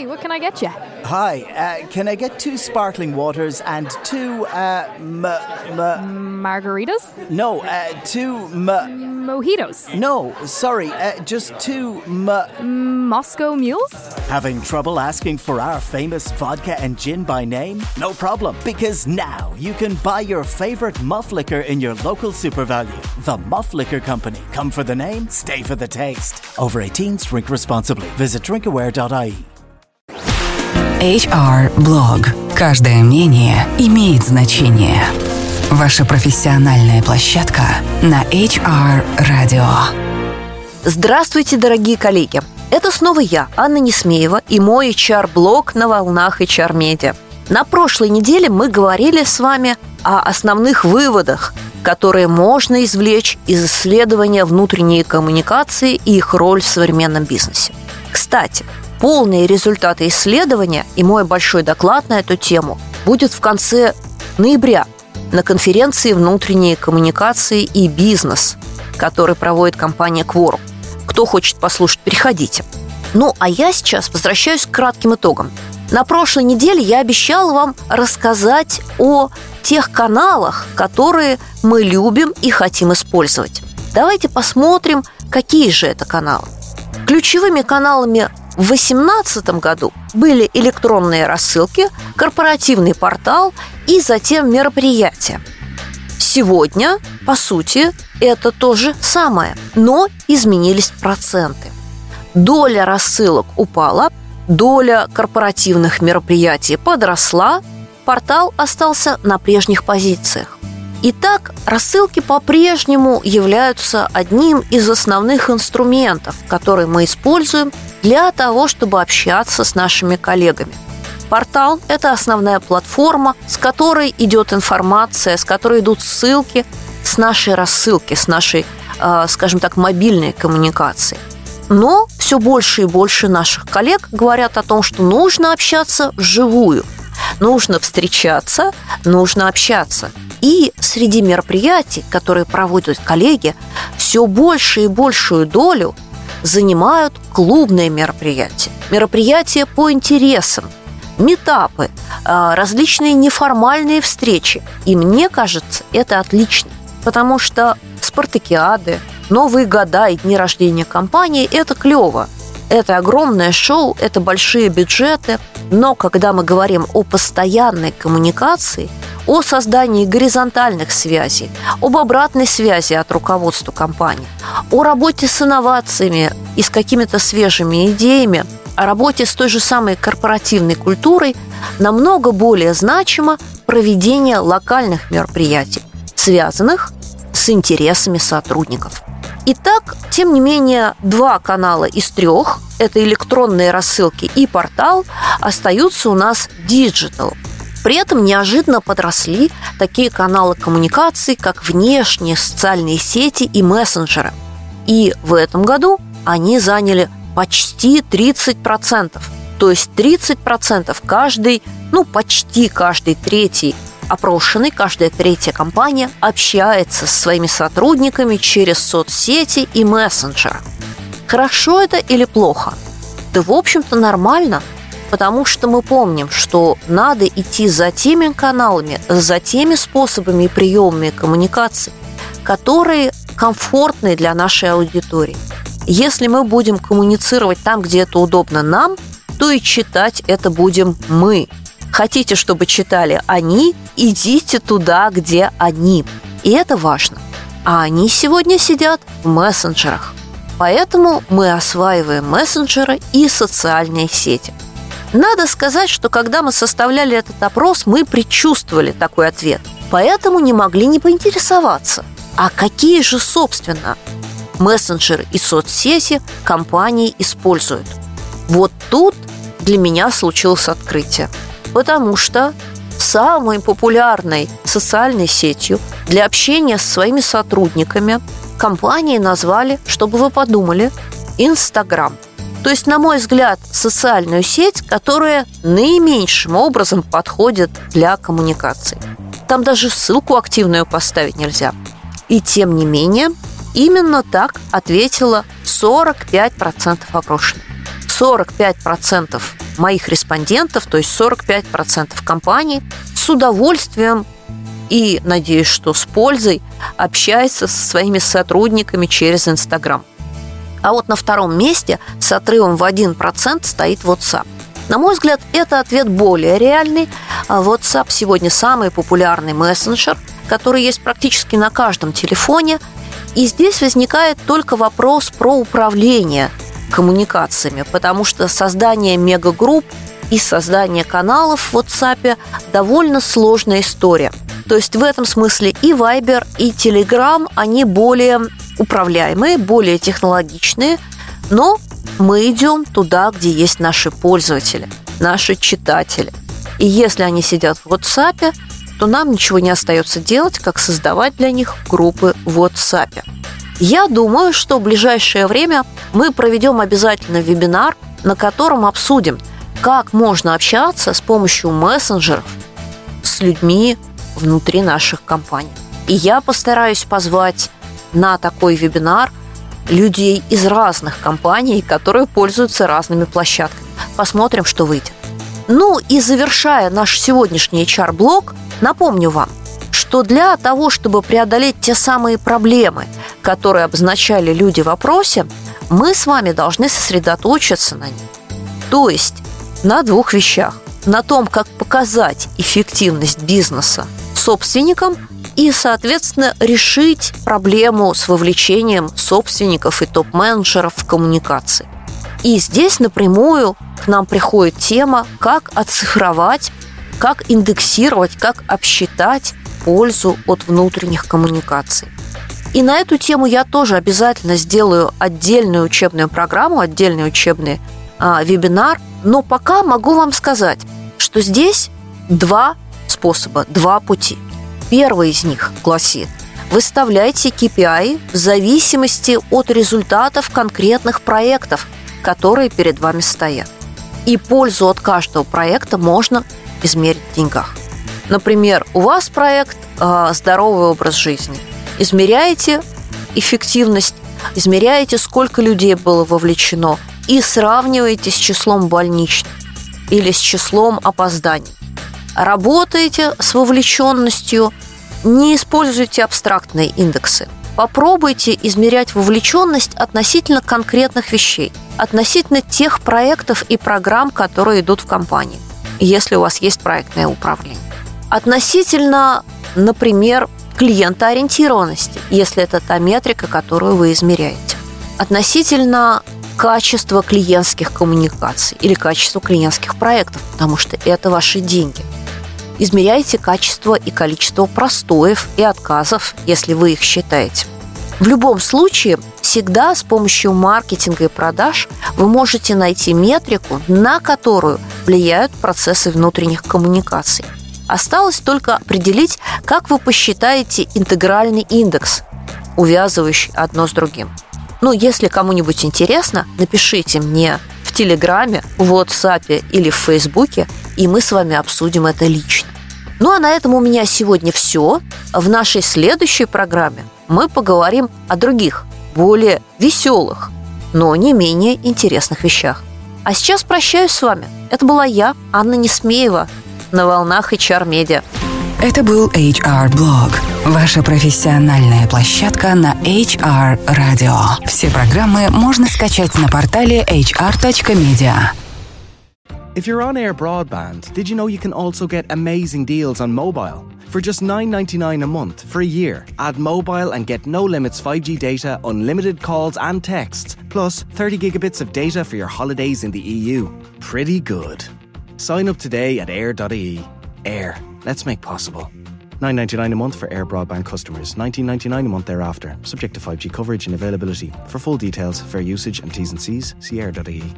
Hi, what can I get you? Hi, uh, can I get two sparkling waters and two, uh, m- m- Margaritas? no, uh, two, m- Mojitos? no, sorry, uh, just two, m- Moscow mules? Having trouble asking for our famous vodka and gin by name? No problem, because now you can buy your favorite muff liquor in your local super value. The Muff Liquor Company. Come for the name, stay for the taste. Over 18s, drink responsibly. Visit drinkaware.ie. HR Blog. Каждое мнение имеет значение. Ваша профессиональная площадка на HR Radio. Здравствуйте, дорогие коллеги! Это снова я, Анна Несмеева, и мой HR-блог на волнах HR-медиа. На прошлой неделе мы говорили с вами о основных выводах, которые можно извлечь из исследования внутренней коммуникации и их роль в современном бизнесе. Кстати, полные результаты исследования и мой большой доклад на эту тему будет в конце ноября на конференции внутренней коммуникации и бизнес, который проводит компания Quorum. Кто хочет послушать, переходите. Ну, а я сейчас возвращаюсь к кратким итогам. На прошлой неделе я обещала вам рассказать о тех каналах, которые мы любим и хотим использовать. Давайте посмотрим, какие же это каналы. Ключевыми каналами в 2018 году были электронные рассылки, корпоративный портал и затем мероприятия. Сегодня, по сути, это то же самое, но изменились проценты. Доля рассылок упала, доля корпоративных мероприятий подросла, портал остался на прежних позициях. Итак, рассылки по-прежнему являются одним из основных инструментов, которые мы используем для того, чтобы общаться с нашими коллегами. Портал – это основная платформа, с которой идет информация, с которой идут ссылки с нашей рассылки, с нашей, э, скажем так, мобильной коммуникации. Но все больше и больше наших коллег говорят о том, что нужно общаться вживую, нужно встречаться, нужно общаться. И среди мероприятий, которые проводят коллеги, все больше и большую долю занимают клубные мероприятия, мероприятия по интересам, метапы, а, различные неформальные встречи. И мне кажется, это отлично, потому что спартакиады, Новые года и дни рождения компании – это клево. Это огромное шоу, это большие бюджеты, но когда мы говорим о постоянной коммуникации, о создании горизонтальных связей, об обратной связи от руководства компании, о работе с инновациями и с какими-то свежими идеями, о работе с той же самой корпоративной культурой, намного более значимо проведение локальных мероприятий, связанных с интересами сотрудников. Итак, тем не менее, два канала из трех, это электронные рассылки и портал, остаются у нас digital. При этом неожиданно подросли такие каналы коммуникации, как внешние социальные сети и мессенджеры. И в этом году они заняли почти 30%. То есть 30% каждый, ну почти каждый третий опрошенный, каждая третья компания общается со своими сотрудниками через соцсети и мессенджеры. Хорошо это или плохо? Да, в общем-то, нормально, потому что мы помним, что надо идти за теми каналами, за теми способами и приемами коммуникации, которые комфортны для нашей аудитории. Если мы будем коммуницировать там, где это удобно нам, то и читать это будем мы, Хотите, чтобы читали они, идите туда, где они. И это важно. А они сегодня сидят в мессенджерах. Поэтому мы осваиваем мессенджеры и социальные сети. Надо сказать, что когда мы составляли этот опрос, мы предчувствовали такой ответ. Поэтому не могли не поинтересоваться. А какие же, собственно, мессенджеры и соцсети компании используют? Вот тут для меня случилось открытие – Потому что самой популярной социальной сетью для общения с своими сотрудниками компании назвали, чтобы вы подумали, Инстаграм. То есть, на мой взгляд, социальную сеть, которая наименьшим образом подходит для коммуникации. Там даже ссылку активную поставить нельзя. И тем не менее, именно так ответило 45% опрошенных. 45% моих респондентов, то есть 45% компаний, с удовольствием и, надеюсь, что с пользой общается со своими сотрудниками через Инстаграм. А вот на втором месте с отрывом в 1% стоит WhatsApp. На мой взгляд, это ответ более реальный. А WhatsApp сегодня самый популярный мессенджер, который есть практически на каждом телефоне. И здесь возникает только вопрос про управление коммуникациями, потому что создание мегагрупп и создание каналов в WhatsApp довольно сложная история. То есть в этом смысле и Viber, и Telegram, они более управляемые, более технологичные, но мы идем туда, где есть наши пользователи, наши читатели. И если они сидят в WhatsApp, то нам ничего не остается делать, как создавать для них группы в WhatsApp. Я думаю, что в ближайшее время мы проведем обязательно вебинар, на котором обсудим, как можно общаться с помощью мессенджеров с людьми внутри наших компаний. И я постараюсь позвать на такой вебинар людей из разных компаний, которые пользуются разными площадками. Посмотрим, что выйдет. Ну и завершая наш сегодняшний HR-блог, напомню вам, что для того, чтобы преодолеть те самые проблемы, которые обозначали люди в вопросе, мы с вами должны сосредоточиться на них. То есть на двух вещах. На том, как показать эффективность бизнеса собственникам и, соответственно, решить проблему с вовлечением собственников и топ-менеджеров в коммуникации. И здесь напрямую к нам приходит тема, как оцифровать, как индексировать, как обсчитать пользу от внутренних коммуникаций. И на эту тему я тоже обязательно сделаю отдельную учебную программу, отдельный учебный а, вебинар. Но пока могу вам сказать, что здесь два способа, два пути. Первый из них гласит, выставляйте KPI в зависимости от результатов конкретных проектов, которые перед вами стоят. И пользу от каждого проекта можно измерить в деньгах. Например, у вас проект э, «Здоровый образ жизни». Измеряете эффективность, измеряете, сколько людей было вовлечено, и сравниваете с числом больничных или с числом опозданий. Работаете с вовлеченностью, не используйте абстрактные индексы. Попробуйте измерять вовлеченность относительно конкретных вещей, относительно тех проектов и программ, которые идут в компании, если у вас есть проектное управление относительно, например, клиентоориентированности, если это та метрика, которую вы измеряете. Относительно качества клиентских коммуникаций или качества клиентских проектов, потому что это ваши деньги. Измеряйте качество и количество простоев и отказов, если вы их считаете. В любом случае, всегда с помощью маркетинга и продаж вы можете найти метрику, на которую влияют процессы внутренних коммуникаций – Осталось только определить, как вы посчитаете интегральный индекс, увязывающий одно с другим. Ну, если кому-нибудь интересно, напишите мне в Телеграме, в WhatsApp или в Фейсбуке, и мы с вами обсудим это лично. Ну а на этом у меня сегодня все. В нашей следующей программе мы поговорим о других, более веселых, но не менее интересных вещах. А сейчас прощаюсь с вами. Это была я, Анна Несмеева на волнах HR Media. Это был HR Blog, ваша профессиональная площадка на HR Radio. Все программы можно скачать на портале hr.media. If you're on air broadband, did you know you can also get amazing deals on mobile? For just $9.99 a month for a year, add mobile and get no limits 5G data, unlimited calls and texts, plus 30 gigabits of data for your holidays in the EU. Pretty good. Sign up today at air.ie. Air. Let's make possible. 9.99 a month for Air broadband customers. 19.99 a month thereafter, subject to 5G coverage and availability. For full details, fair usage and T's and C's, see air.ie.